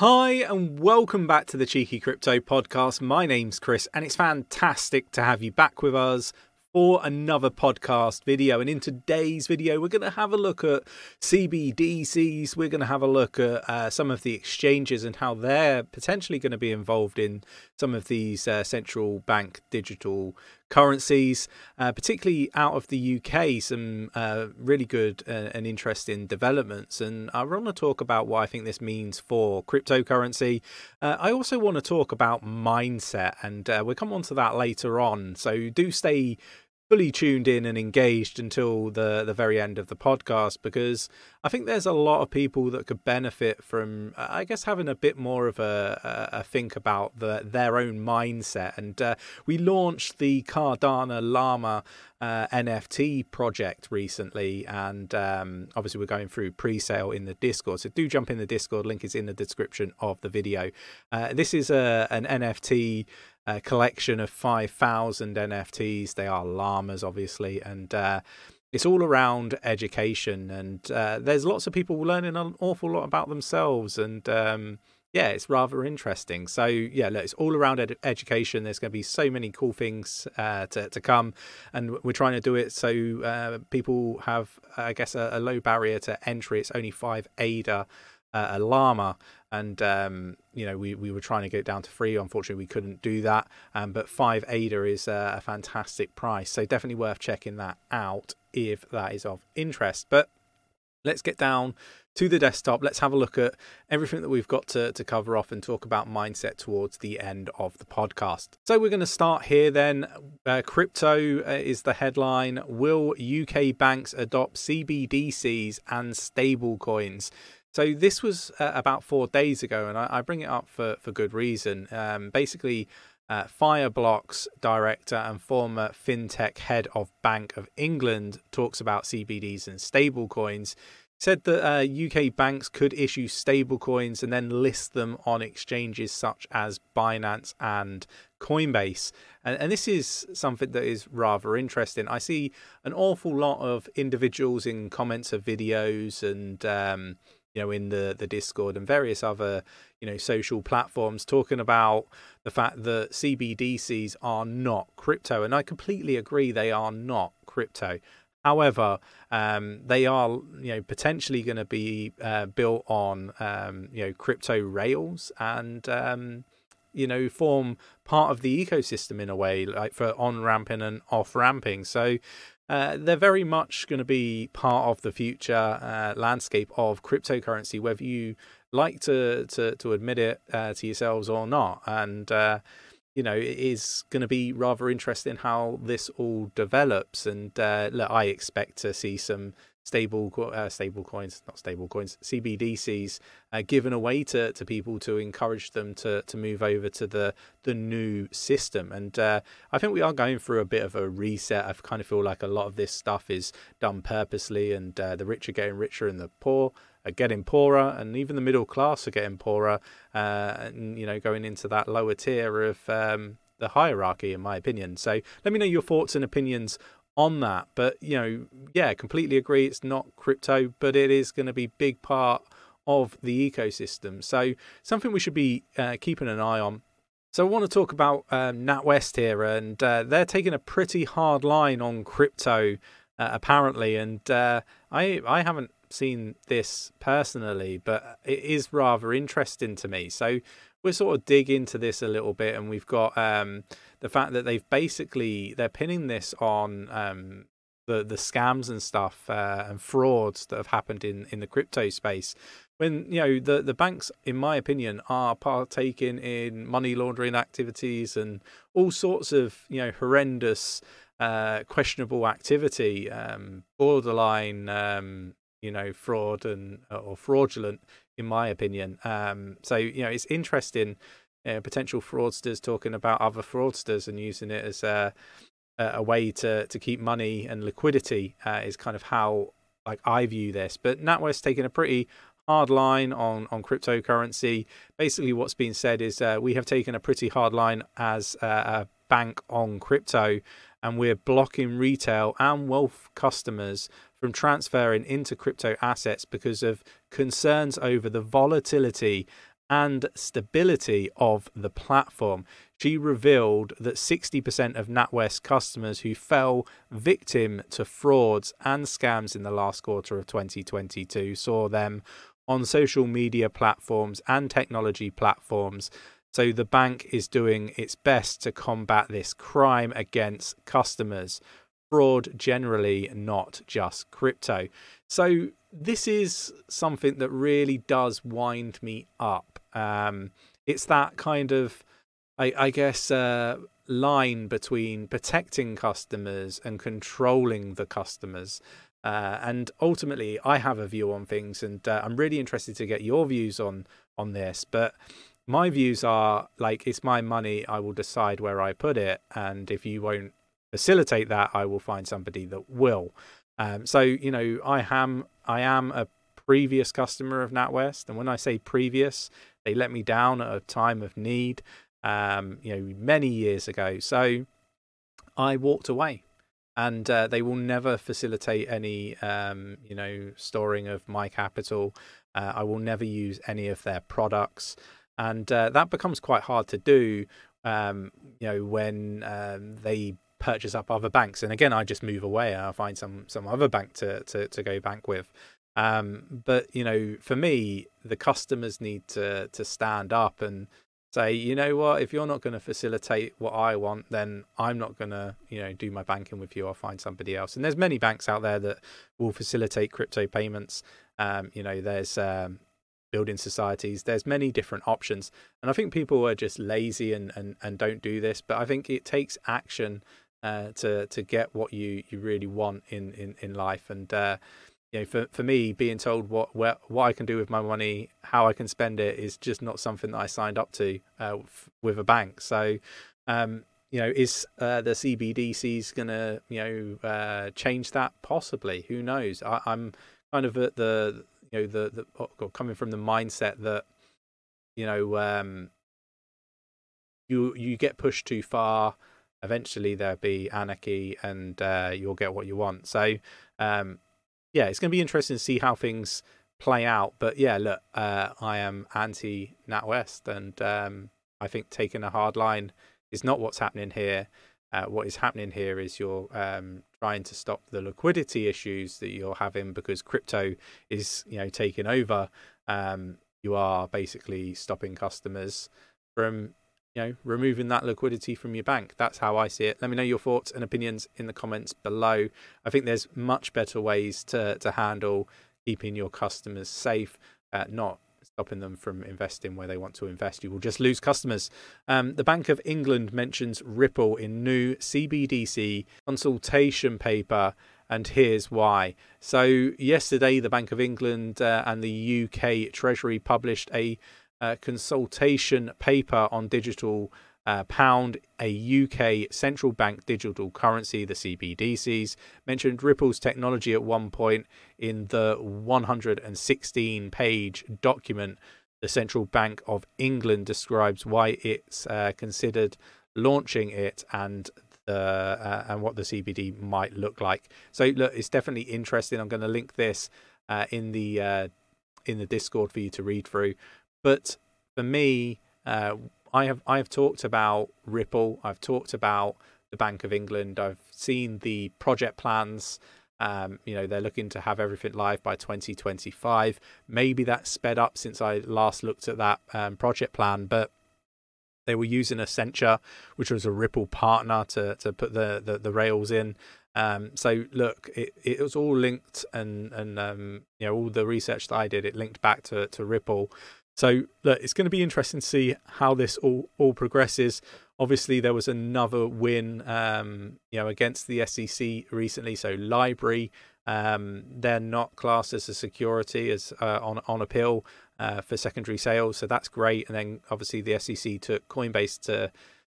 Hi, and welcome back to the Cheeky Crypto Podcast. My name's Chris, and it's fantastic to have you back with us for another podcast video. And in today's video, we're going to have a look at CBDCs. We're going to have a look at uh, some of the exchanges and how they're potentially going to be involved in some of these uh, central bank digital currencies, uh, particularly out of the UK. Some uh, really good uh, and interesting developments. And I want to talk about what I think this means for cryptocurrency. Uh, I also want to talk about mindset, and we'll come on to that later on. So do stay fully tuned in and engaged until the the very end of the podcast because I think there's a lot of people that could benefit from uh, I guess having a bit more of a, a think about the, their own mindset. And uh, we launched the Cardano Llama uh, NFT project recently and um, obviously we're going through pre-sale in the Discord. So do jump in the Discord. Link is in the description of the video. Uh, this is a an NFT a collection of 5,000 NFTs. They are llamas, obviously, and uh, it's all around education. And uh, there's lots of people learning an awful lot about themselves. And um, yeah, it's rather interesting. So yeah, look, it's all around ed- education. There's going to be so many cool things uh, to to come, and we're trying to do it so uh, people have, I guess, a, a, low barrier to entry. It's only five ADA uh, a llama and um, you know we, we were trying to get it down to free unfortunately we couldn't do that. Um, but 5 ada is a, a fantastic price. So definitely worth checking that out if that is of interest. But let's get down to the desktop. Let's have a look at everything that we've got to, to cover off and talk about mindset towards the end of the podcast. So we're going to start here then. Uh, crypto uh, is the headline. Will uk banks adopt cbdcs and stable coins so this was uh, about four days ago, and I, I, bring it up for, for good reason. Um, basically, uh, Fireblocks director and former fintech head of Bank of England talks about CBDs and stablecoins. Said that uh, UK banks could issue stablecoins and then list them on exchanges such as Binance and Coinbase. And, and, this is something that is rather interesting. I see an awful lot of individuals in comments of videos and um, you know in the the discord and various other you know social platforms talking about the fact that cbdcs are not crypto. And i completely agree they are not crypto. However um, they are you know potentially going to be uh, built on um, you know crypto rails and um, you know form part of the ecosystem in a way like for on ramping and off ramping so uh, they're very much going to be part of the future uh, landscape of cryptocurrency, whether you like to to, to admit it uh, to yourselves or not. And uh, you know, it is going to be rather interesting how this all develops. And uh, look, I expect to see some stable uh, stable coins, not stable coins, CBDCs uh, given away to, to people to encourage them to, to move over to the the new system. And uh, I think we are going through a bit of a reset. I kind of feel like a lot of this stuff is done purposely, and uh, the rich are getting richer and the poor are getting poorer, and even the middle class are getting poorer. Uh, and you know, going into that lower tier of um, the hierarchy, in my opinion. So let me know your thoughts and opinions on that. But you know, yeah, completely agree. It's not crypto, but it is going to be big part of the ecosystem. So something we should be uh, keeping an eye on. So I want to talk about um, NatWest here, and uh, they're taking a pretty hard line on crypto, uh, apparently. And uh, I I haven't seen this personally, but it is rather interesting to me. So we'll sort of dig into this a little bit, and we've got um, the fact that they've basically they're pinning this on um, the the scams and stuff uh, and frauds that have happened in in the crypto space. When you know the the banks, in my opinion, are partaking in money laundering activities and all sorts of you know horrendous. Uh, questionable activity, um, borderline, um, you know, fraud and or fraudulent, in my opinion. Um, so you know, it's interesting uh, potential fraudsters talking about other fraudsters and using it as a a way to to keep money and liquidity uh, is kind of how like I view this. But NatWest taking a pretty hard line on on cryptocurrency. Basically, what's being said is uh, we have taken a pretty hard line as a bank on crypto, and we're blocking retail and wealth customers from transferring into crypto assets because of concerns over the volatility and stability of the platform. She revealed that 60% of NatWest customers who fell victim to frauds and scams in the last quarter of 2022 saw them on social media platforms and technology platforms. So the bank is doing its best to combat this crime against customers fraud generally, not just crypto. So this is something that really does wind me up. Um, it's that kind of, I, I guess, uh, line between protecting customers and controlling the customers. Uh, and ultimately, I have a view on things, and uh, I'm really interested to get your views on on this. But my views are like it's my money; I will decide where I put it, and if you won't facilitate that, I will find somebody that will. Um, so you know, I am I am a previous customer of NatWest, and when I say previous, they let me down at a time of need. Um, you know, many years ago. So I walked away, and uh, they will never facilitate any um, you know storing of my capital. Uh, I will never use any of their products, and uh, that becomes quite hard to do. Um, you know, when um, they purchase up other banks. And again, I just move away and I find some some other bank to to, to go bank with. Um, but you know, for me, the customers need to to stand up and say, you know what, if you're not going to facilitate what I want, then I'm not going to, you know, do my banking with you. I'll find somebody else. And there's many banks out there that will facilitate crypto payments. Um, you know, there's um, building societies. There's many different options, and I think people are just lazy and and and don't do this. But I think it takes action uh, to to get what you you really want in in in life. And uh, you know, for for me, being told what where, what I can do with my money, how I can spend it, is just not something that I signed up to uh, with a bank. So. Um, you know, is uh, the CBDCs to, you know, uh, change that? Possibly. Who knows? I, am kind of at the, you know, the, the oh, coming from the mindset that, you know, um, you you get pushed too far eventually there'll be anarchy and uh, you'll get what you want. So, um, yeah, it's going to be interesting to see how things play out. But yeah, look, uh, I am anti NatWest, and um, I think taking a hard line is not what's happening here. Uh, what is happening here is you're um, trying to stop the liquidity issues that you're having because crypto is, you know, taking over. Um, you are basically stopping customers from you know, removing that liquidity from your bank. That's how I see it. Let me know your thoughts and opinions in the comments below. I think there's much better ways to to handle keeping your customers safe, uh, not stopping them from investing where they want to invest. You will just lose customers. Um, the Bank of England mentions Ripple in new CBDC consultation paper. And here's why. So, yesterday, the Bank of England uh, and the UK Treasury published a uh, consultation paper on digital uh, pound, a UK central bank digital currency, the CBDCs, mentioned Ripple's technology at one point in the 116 page document. The Central Bank of England describes why it's uh, considered launching it and uh, and what the CBD might look like. So look, it's definitely interesting. I'm going to link this uh, in the uh, in the Discord for you to read through. But for me, uh, I have I have talked about Ripple. I've talked about the Bank of England. I've seen the project plans. Um, you know, they're looking to have everything live by 2025. Maybe that's sped up since I last looked at that um, project plan, but they were using Accenture, which was a Ripple partner, to to put the the, the rails in. Um, so look, it, it was all linked, and and um, you know all the research that I did, it linked back to to Ripple. So look, it's going to be interesting to see how this all all progresses. Obviously, there was another win, um, you know, against the SEC recently. So LBRY, um, they're not classed as a security as uh, on on appeal uh, for secondary sales, so that's great. And then obviously the SEC took Coinbase to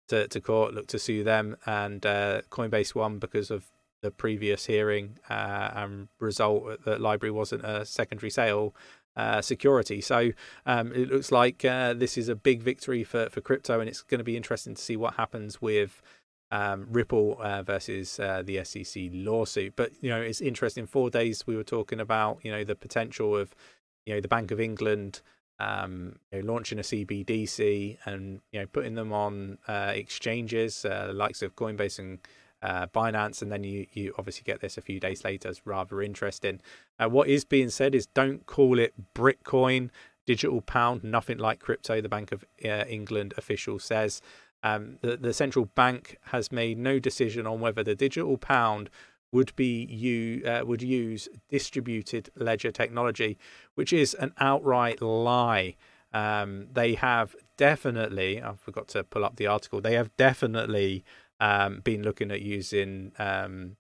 to, to court, looked to sue them, and uh, Coinbase won because of the previous hearing uh, and result that LBRY wasn't a secondary sale uh, security. So um, it looks like uh, this is a big victory for, for crypto, and it's going to be interesting to see what happens with um, Ripple uh, versus uh, the SEC lawsuit. But you know, it's interesting. Four days we were talking about you know the potential of you know the Bank of England um, you know, launching a CBDC and you know putting them on uh, exchanges, likes of Coinbase and uh, Binance, and then you you obviously get this a few days later. It's rather interesting. Uh, what is being said is don't call it Bitcoin, digital pound, nothing like crypto. The Bank of uh, England official says. Um, the, the central bank has made no decision on whether the digital pound would be you uh, would use distributed ledger technology, which is an outright lie. Um, they have definitely, I forgot to pull up the article. They have definitely um, been looking at using um,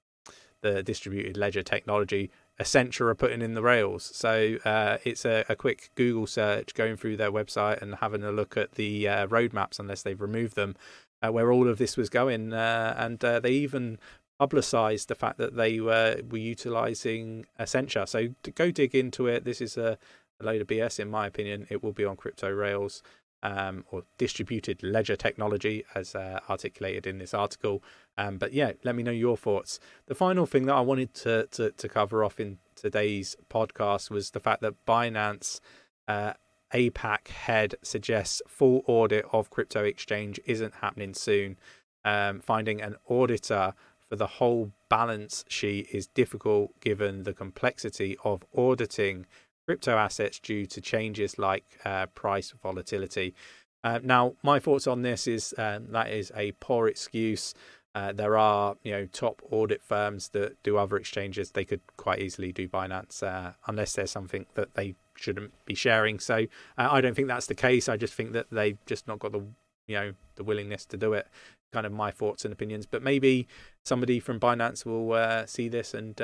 the distributed ledger technology. Accenture are putting in the rails, so uh, it's a, a, quick Google search, going through their website and having a look at the uh, roadmaps, unless they've removed them, uh, where all of this was going. Uh, and uh, they even publicized the fact that they were were utilizing Accenture. So go dig into it, this is a, a load of BS in my opinion. It will be on crypto rails um, or distributed ledger technology, as uh, articulated in this article. Um, but yeah, let me know your thoughts. The final thing that I wanted to, to, to cover off in today's podcast was the fact that Binance uh, APAC head suggests full audit of crypto exchange isn't happening soon. Um, finding an auditor for the whole balance sheet is difficult given the complexity of auditing crypto assets due to changes like uh, price volatility. Uh, now, my thoughts on this is um, that is a poor excuse. Uh, there are, you know, top audit firms that do other exchanges. They could quite easily do Binance uh, unless there's something that they shouldn't be sharing. So uh, I don't think that's the case. I just think that they've just not got the, you know, the willingness to do it. Kind of my thoughts and opinions. But maybe somebody from Binance will uh, see this and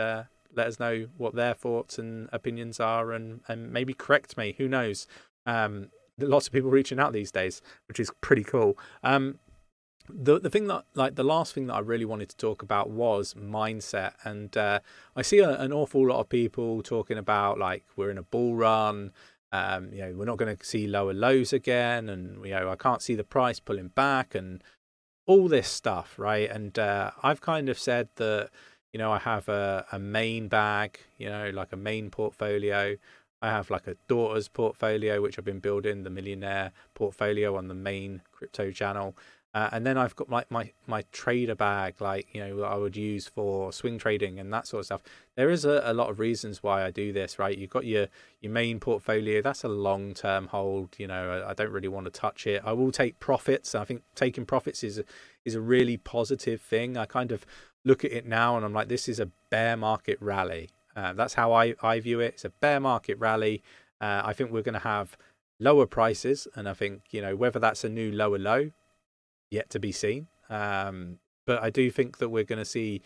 let us know what their thoughts and opinions are and, and maybe correct me. Who knows? Um, lots of people reaching out these days, which is pretty cool. Um, the the thing that like the last thing that I really wanted to talk about was mindset, and uh, I see a, an awful lot of people talking about like we're in a bull run. Um, you know, we're not going to see lower lows again, and you know, I can't see the price pulling back, and all this stuff, right? And uh, I've kind of said that you know, I have a, a main bag, you know, like a main portfolio. I have like a daughter's portfolio, which I've been building, the millionaire portfolio on the main crypto channel. Uh, and then I've got my, my, my trader bag, like, you know, I would use for swing trading and that sort of stuff. There is a, a lot of reasons why I do this, right? You've got your, your main portfolio. That's a long term hold. You know, I, I, don't really want to touch it. I will take profits. I think taking profits is, is a really positive thing. I kind of look at it now and I'm like, this is a bear market rally. Uh, that's how I, I view it. It's a bear market rally. Uh, I think we're going to have lower prices, and I think you know whether that's a new lower low, yet to be seen. Um, but I do think that we're going to see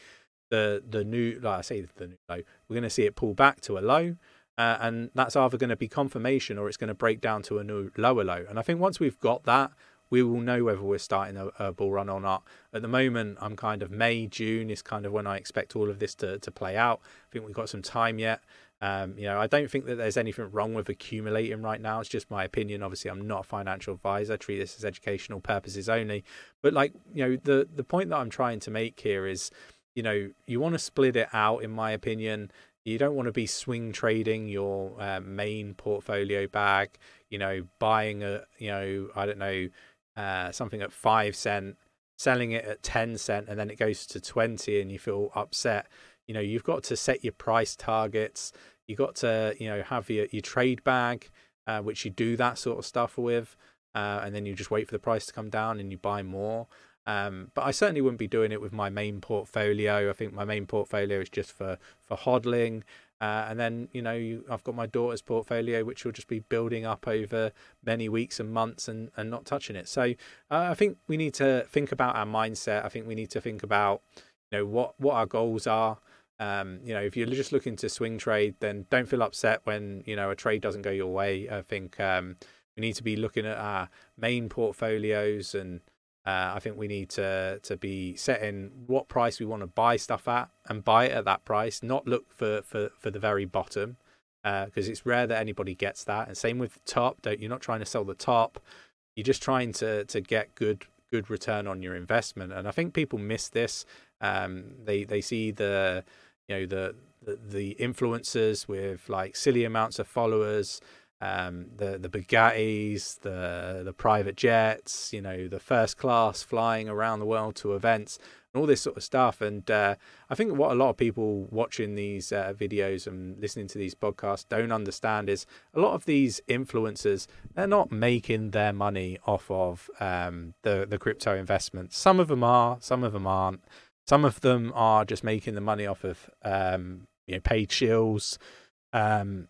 the the new, like I say, the new low. We're going to see it pull back to a low, uh, and that's either going to be confirmation or it's going to break down to a new lower low. And I think once we've got that, we will know whether we're starting a, a, bull run or not. At the moment, I'm kind of May, June is kind of when I expect all of this to, to play out. I think we've got some time yet. Um, you know, I don't think that there's anything wrong with accumulating right now. It's just my opinion. Obviously, I'm not a financial advisor. I treat this as educational purposes only. But like, you know, the the point that I'm trying to make here is, you know, you want to split it out. In my opinion, you don't want to be swing trading your uh, main portfolio bag. You know, buying a, you know, I don't know uh, something at five cent, selling it at ten cent, and then it goes to twenty, and you feel upset. You know, you've got to set your price targets. You got to, you know, have your your trade bag, uh, which you do that sort of stuff with, uh, and then you just wait for the price to come down and you buy more. Um, but I certainly wouldn't be doing it with my main portfolio. I think my main portfolio is just for for hodling. Uh, and then you know you, I've got my daughter's portfolio, which will just be building up over many weeks and months, and, and not touching it. So uh, I think we need to think about our mindset. I think we need to think about you know what what our goals are. Um, you know, if you're just looking to swing trade, then don't feel upset when you know a trade doesn't go your way. I think um, we need to be looking at our main portfolios and uh, I think we need to to be setting what price we want to buy stuff at and buy it at that price, not look for for, for the very bottom, because uh, it's rare that anybody gets that. And same with the top. Don't you're not trying to sell the top. You're just trying to to get good good return on your investment. And I think people miss this. Um, they they see the you know the the, the influencers with like silly amounts of followers um, the the Bugattis, the the private jets, you know, the first class flying around the world to events, and all this sort of stuff. And uh, I think what a lot of people watching these uh, videos and listening to these podcasts don't understand is a lot of these influencers they're not making their money off of um, the the crypto investments. Some of them are, some of them aren't. Some of them are just making the money off of um, you know paid shills. Um,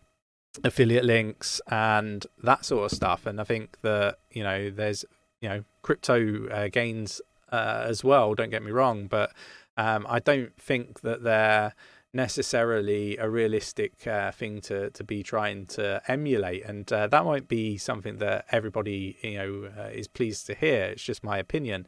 affiliate links and that sort of stuff and i think that you know there's you know crypto uh, gains uh, as well. Don't get me wrong, but um, I don't think that they're necessarily a realistic uh, thing to to be trying to emulate, and uh, that might be something that everybody you know uh, is pleased to hear. It's just my opinion,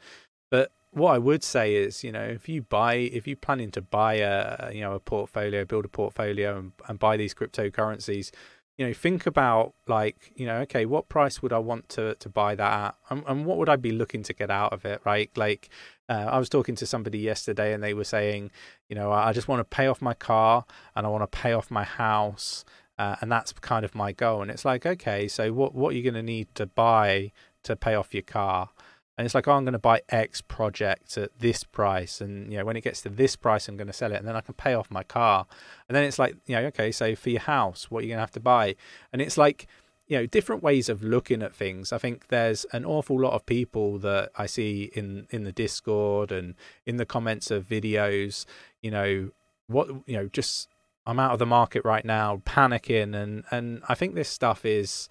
but what I would say is, you know, if you buy, if you're planning to buy a, you know, a portfolio, build a portfolio, and, and buy these cryptocurrencies, you know think about like you know okay what price would i want to to buy that at? And, and what would i be looking to get out of it right? Like uh, i was talking to somebody yesterday and they were saying you know i just want to pay off my car and i want to pay off my house uh, and that's kind of my goal. And it's like okay so what what are you going to need to buy to pay off your car and it's like, oh, I'm going to buy X project at this price, and you know, when it gets to this price, I'm going to sell it, and then I can pay off my car. And then it's like, you know, okay, so for your house, what are you going to have to buy? And it's like, you know, different ways of looking at things. I think there's an awful lot of people that I see in in the Discord and in the comments of videos. You know, what you know, just I'm out of the market right now, panicking, and and I think this stuff is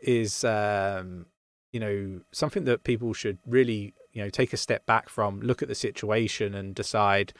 is um you know something that people should really you know take a step back from look at the situation and decide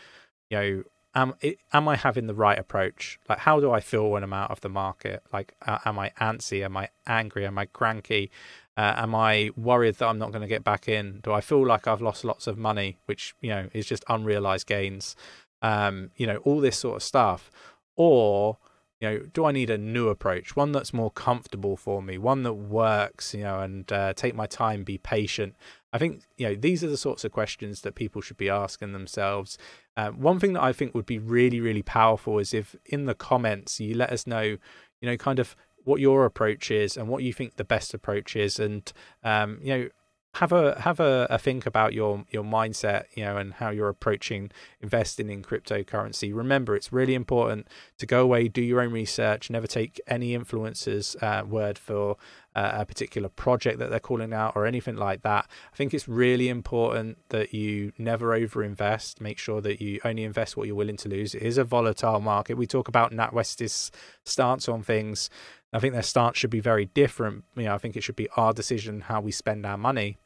you know am am i having the right approach? Like how do i feel when i'm out of the market? Like uh, am i antsy? Am i angry? Am i cranky? Uh, am i worried that i'm not going to get back in? Do i feel like i've lost lots of money which you know is just unrealized gains? Um you know all this sort of stuff. Or you know, do I need a new approach, one that's more comfortable for me, one that works, you know, and uh, take my time, be patient. I think you know these are the sorts of questions that people should be asking themselves. Uh, one thing that I think would be really, really powerful is if in the comments you let us know, you know, kind of what your approach is and what you think the best approach is, and um, you know, have a have a, a, think about your your mindset you know and how you're approaching investing in cryptocurrency. Remember it's really important to go away do your own research never take any influencers uh, word for uh, a particular project that they're calling out or anything like that. I think it's really important that you never overinvest. Make sure that you only invest what you're willing to lose. It is a volatile market. We talk about natwest's stance on things. I think their stance should be very different. You know, I think it should be our decision how we spend our money.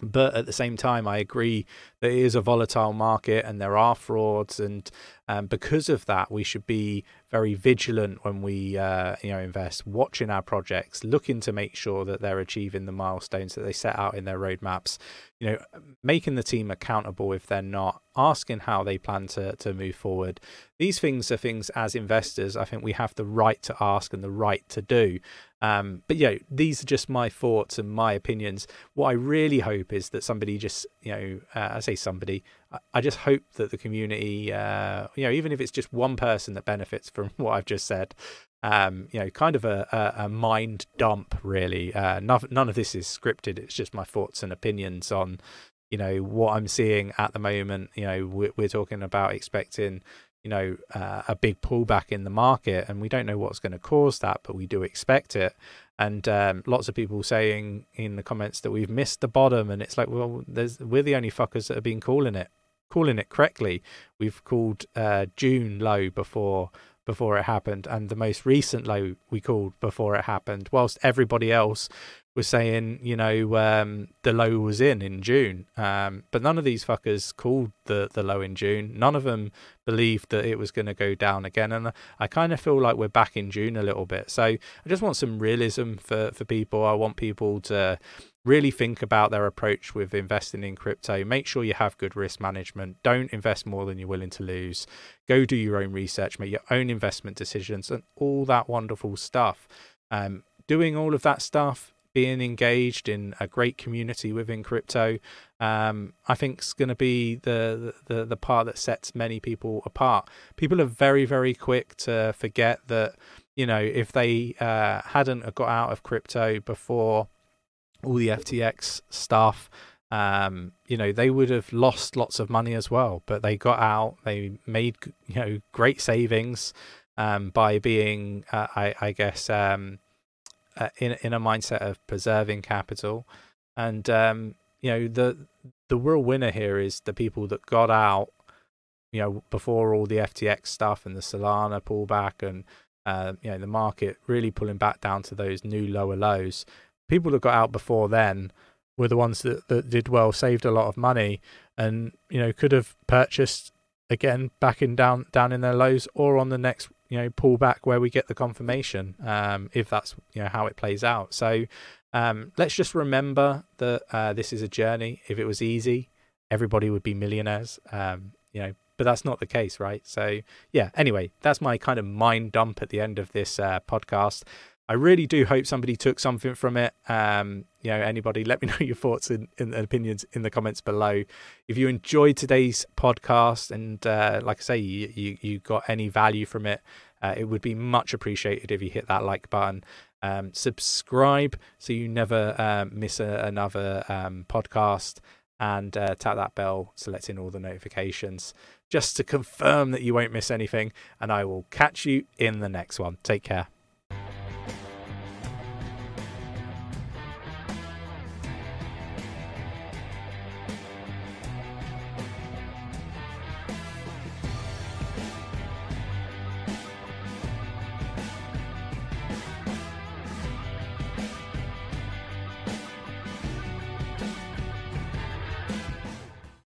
But at the same time, I agree that it is a volatile market and there are frauds, and um, because of that, we should be very vigilant when we uh, you know invest, watching our projects, looking to make sure that they're achieving the milestones that they set out in their roadmaps. You know, making the team accountable if they're not, asking how they plan to to move forward. These things are things as investors, I think we have the right to ask and the right to do. Um, but yeah, these are just my thoughts and my opinions. What I really hope is that somebody just, you know, uh, I say somebody, I just hope that the community, uh, you know, even if it's just one person that benefits from what I've just said, um, you know, kind of a, a, a mind dump, really. Uh, none, none of this is scripted. It's just my thoughts and opinions on, you know, what I'm seeing at the moment. You know, we're, we're talking about expecting you know uh, a big pullback in the market and we don't know what's going to cause that but we do expect it and um, lots of people saying in the comments that we've missed the bottom and it's like well we're the only fuckers that have been calling it calling it correctly we've called uh, june low before before it happened and the most recent low we called before it happened whilst everybody else was saying, you know, um, the low was in in June. Um, but none of these fuckers called the, the low in June. None of them believed that it was going to go down again. And I kind of feel like we're back in June a little bit. So I just want some realism for, for people. I want people to really think about their approach with investing in crypto. Make sure you have good risk management. Don't invest more than you're willing to lose. Go do your own research, make your own investment decisions, and all that wonderful stuff. Um, doing all of that stuff being engaged in a great community within crypto, um, I think is going to be the, the the part that sets many people apart. People are very very quick to forget that you know, if they uh, hadn't got out of crypto before all the FTX stuff, um, you know, they would have lost lots of money as well. But they got out, they made, you know, great savings um, by being, uh, I, I, guess, um, uh, in in a mindset of preserving capital, and um, you know the the real winner here is the people that got out, you know, before all the FTX stuff and the Solana pullback and uh, you know the market really pulling back down to those new lower lows. People that got out before then were the ones that, that did well, saved a lot of money, and you know could have purchased again back in down down in their lows or on the next you know pull back where we get the confirmation um, if that's you know how it plays out. So um, let's just remember that uh, this is a journey. If it was easy, everybody would be millionaires. Um, you know, but that's not the case, right? So yeah. Anyway, that's my kind of mind dump at the end of this uh, podcast. I really do hope somebody took something from it. Um, you know, anybody, let me know your thoughts and, and, opinions in the comments below. If you enjoyed today's podcast and, uh, like I say, you, you, you got any value from it, uh, it would be much appreciated if you hit that like button. Um, subscribe so you never uh, miss a, another um, podcast and uh, tap that bell selecting all the notifications just to confirm that you won't miss anything. And I will catch you in the next one. Take care.